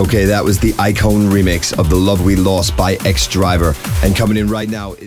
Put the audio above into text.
Okay, that was the Icone remix of The Love We Lost by Ex-Driver. And coming in right now is.